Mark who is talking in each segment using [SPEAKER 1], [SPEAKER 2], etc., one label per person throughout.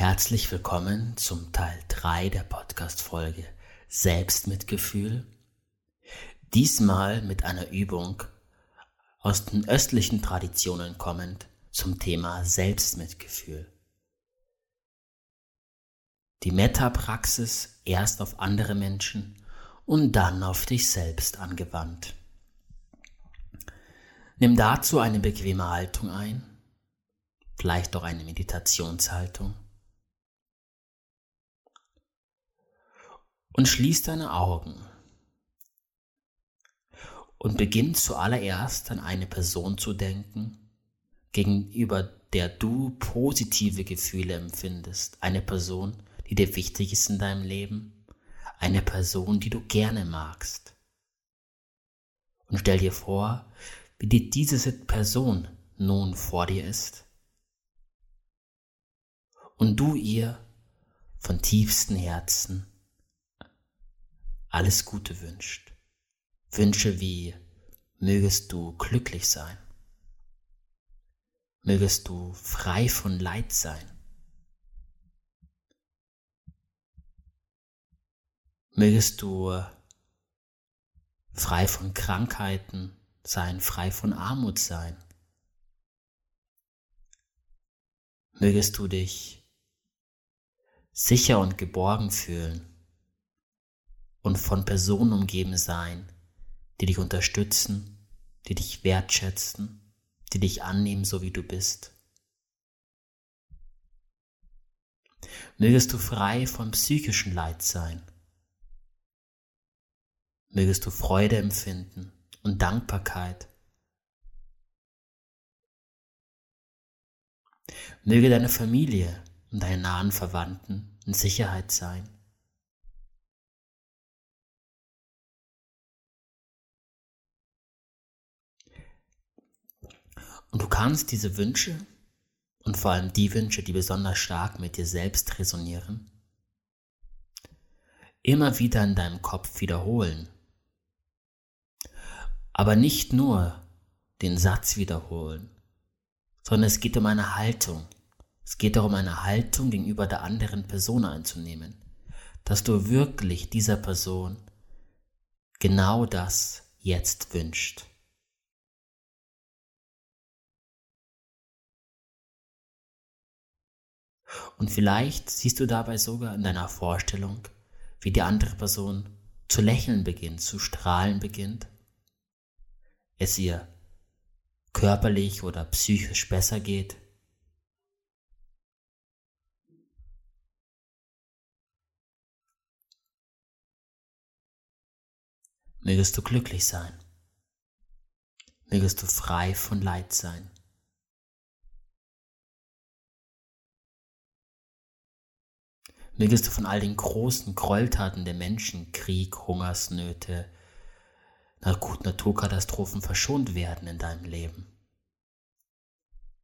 [SPEAKER 1] Herzlich willkommen zum Teil 3 der Podcast-Folge Selbstmitgefühl. Diesmal mit einer Übung aus den östlichen Traditionen kommend zum Thema Selbstmitgefühl. Die Metapraxis erst auf andere Menschen und dann auf dich selbst angewandt. Nimm dazu eine bequeme Haltung ein, vielleicht auch eine Meditationshaltung. Und schließ deine Augen. Und beginn zuallererst an eine Person zu denken, gegenüber der du positive Gefühle empfindest, eine Person, die dir wichtig ist in deinem Leben, eine Person, die du gerne magst. Und stell dir vor, wie dir diese Person nun vor dir ist. Und du ihr von tiefstem Herzen alles Gute wünscht. Wünsche wie mögest du glücklich sein, mögest du frei von Leid sein, Mögest du frei von Krankheiten sein, frei von Armut sein. Mögest du dich sicher und geborgen fühlen und von Personen umgeben sein, die dich unterstützen, die dich wertschätzen, die dich annehmen, so wie du bist. Mögest du frei von psychischen Leid sein mögest du Freude empfinden und Dankbarkeit. Möge deine Familie und deine nahen Verwandten in Sicherheit sein. Und du kannst diese Wünsche und vor allem die Wünsche, die besonders stark mit dir selbst resonieren, immer wieder in deinem Kopf wiederholen aber nicht nur den Satz wiederholen, sondern es geht um eine Haltung. Es geht darum, eine Haltung gegenüber der anderen Person einzunehmen, dass du wirklich dieser Person genau das jetzt wünscht. Und vielleicht siehst du dabei sogar in deiner Vorstellung, wie die andere Person zu lächeln beginnt, zu strahlen beginnt es ihr körperlich oder psychisch besser geht. Mögest du glücklich sein. Mögest du frei von Leid sein. Mögest du von all den großen Gräueltaten der Menschen, Krieg, Hungersnöte, Naturkatastrophen verschont werden in deinem Leben.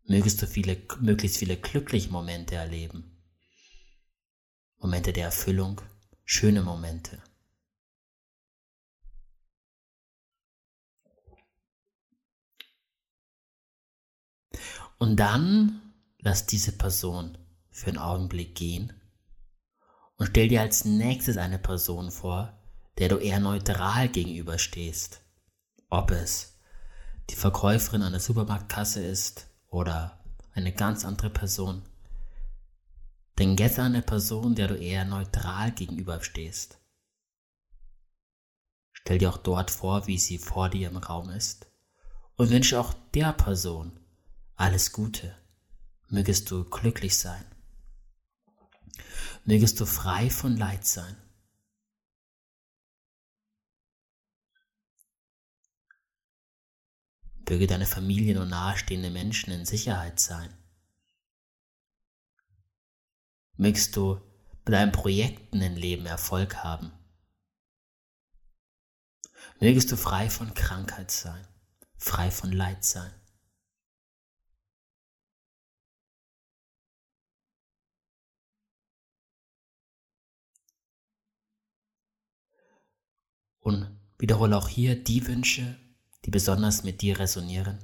[SPEAKER 1] Mögest du viele, möglichst viele glückliche Momente erleben. Momente der Erfüllung, schöne Momente. Und dann lass diese Person für einen Augenblick gehen und stell dir als nächstes eine Person vor, der du eher neutral gegenüberstehst. Ob es die Verkäuferin an der Supermarktkasse ist oder eine ganz andere Person. Denk jetzt an eine Person, der du eher neutral gegenüberstehst. Stell dir auch dort vor, wie sie vor dir im Raum ist und wünsche auch der Person alles Gute. Mögest du glücklich sein. Mögest du frei von Leid sein. Möge deine Familien und nahestehende Menschen in Sicherheit sein. Mögst du bei deinen Projekten im Leben Erfolg haben. Mögest du frei von Krankheit sein, frei von Leid sein. Und wiederhole auch hier die Wünsche, die besonders mit dir resonieren?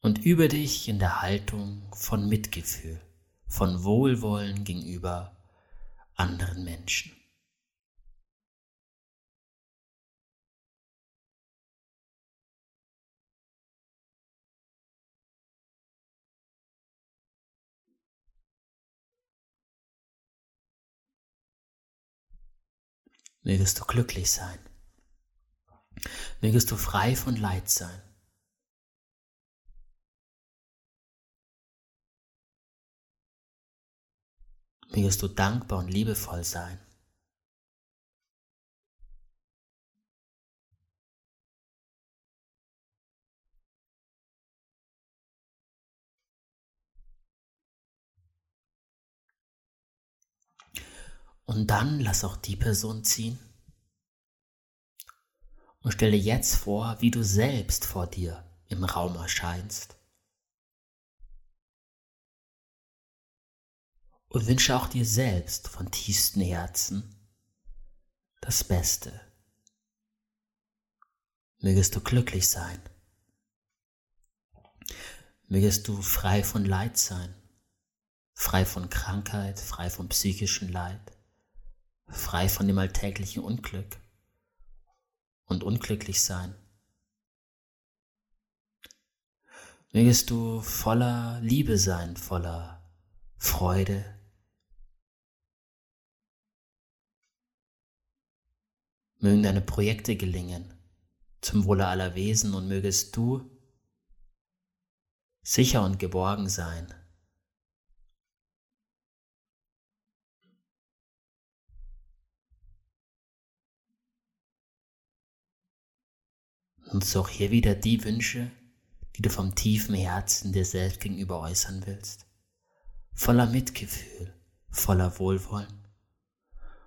[SPEAKER 1] und übe dich in der Haltung von Mitgefühl, von Wohlwollen gegenüber anderen Menschen. Mögest du glücklich sein. Mögest du frei von Leid sein. Mögest du dankbar und liebevoll sein. Und dann lass auch die Person ziehen. Und stelle jetzt vor, wie du selbst vor dir im Raum erscheinst. Und wünsche auch dir selbst von tiefstem Herzen das Beste. Mögest du glücklich sein. Mögest du frei von Leid sein, frei von Krankheit, frei von psychischem Leid frei von dem alltäglichen Unglück und unglücklich sein. Mögest du voller Liebe sein, voller Freude. Mögen deine Projekte gelingen zum Wohle aller Wesen und mögest du sicher und geborgen sein Nutze auch hier wieder die Wünsche, die du vom tiefen Herzen dir selbst gegenüber äußern willst. Voller Mitgefühl, voller Wohlwollen.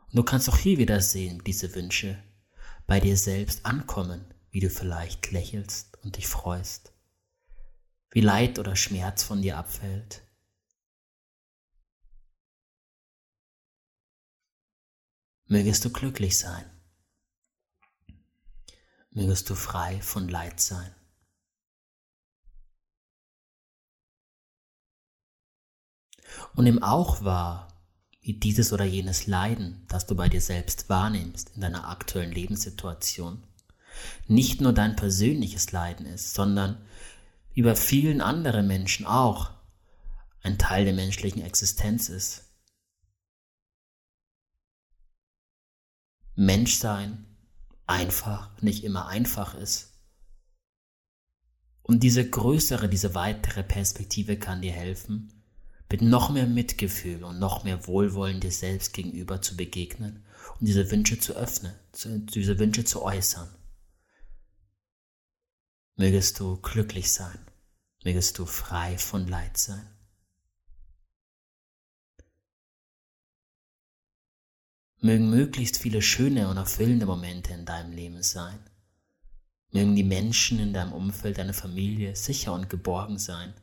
[SPEAKER 1] Und du kannst auch hier wieder sehen, wie diese Wünsche bei dir selbst ankommen, wie du vielleicht lächelst und dich freust, wie Leid oder Schmerz von dir abfällt. Mögest du glücklich sein mögest du frei von Leid sein. Und nimm auch wahr, wie dieses oder jenes Leiden, das du bei dir selbst wahrnimmst in deiner aktuellen Lebenssituation, nicht nur dein persönliches Leiden ist, sondern wie bei vielen anderen Menschen auch ein Teil der menschlichen Existenz ist. Menschsein einfach nicht immer einfach ist. Und diese größere, diese weitere Perspektive kann dir helfen, mit noch mehr Mitgefühl und noch mehr Wohlwollen dir selbst gegenüber zu begegnen und diese Wünsche zu öffnen, diese Wünsche zu äußern. Mögest du glücklich sein, mögest du frei von Leid sein. Mögen möglichst viele schöne und erfüllende Momente in deinem Leben sein. Mögen die Menschen in deinem Umfeld, deine Familie sicher und geborgen sein,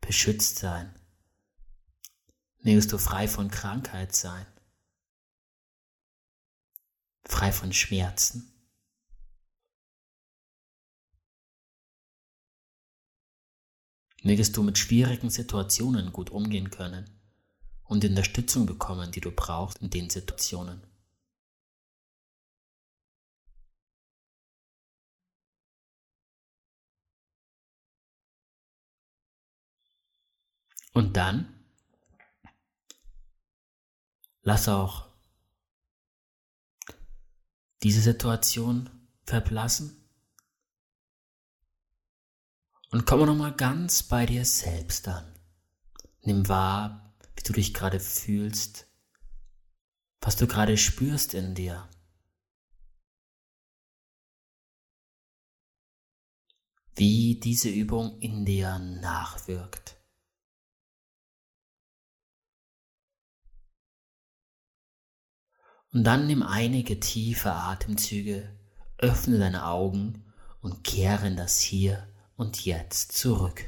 [SPEAKER 1] beschützt sein. Mögest du frei von Krankheit sein, frei von Schmerzen. Mögest du mit schwierigen Situationen gut umgehen können und die Unterstützung bekommen, die du brauchst in den Situationen. Und dann lass auch diese Situation verblassen und komme nochmal ganz bei dir selbst an. Nimm wahr, wie du dich gerade fühlst, was du gerade spürst in dir. Wie diese Übung in dir nachwirkt. Und dann nimm einige tiefe Atemzüge, öffne deine Augen und kehre in das Hier und Jetzt zurück.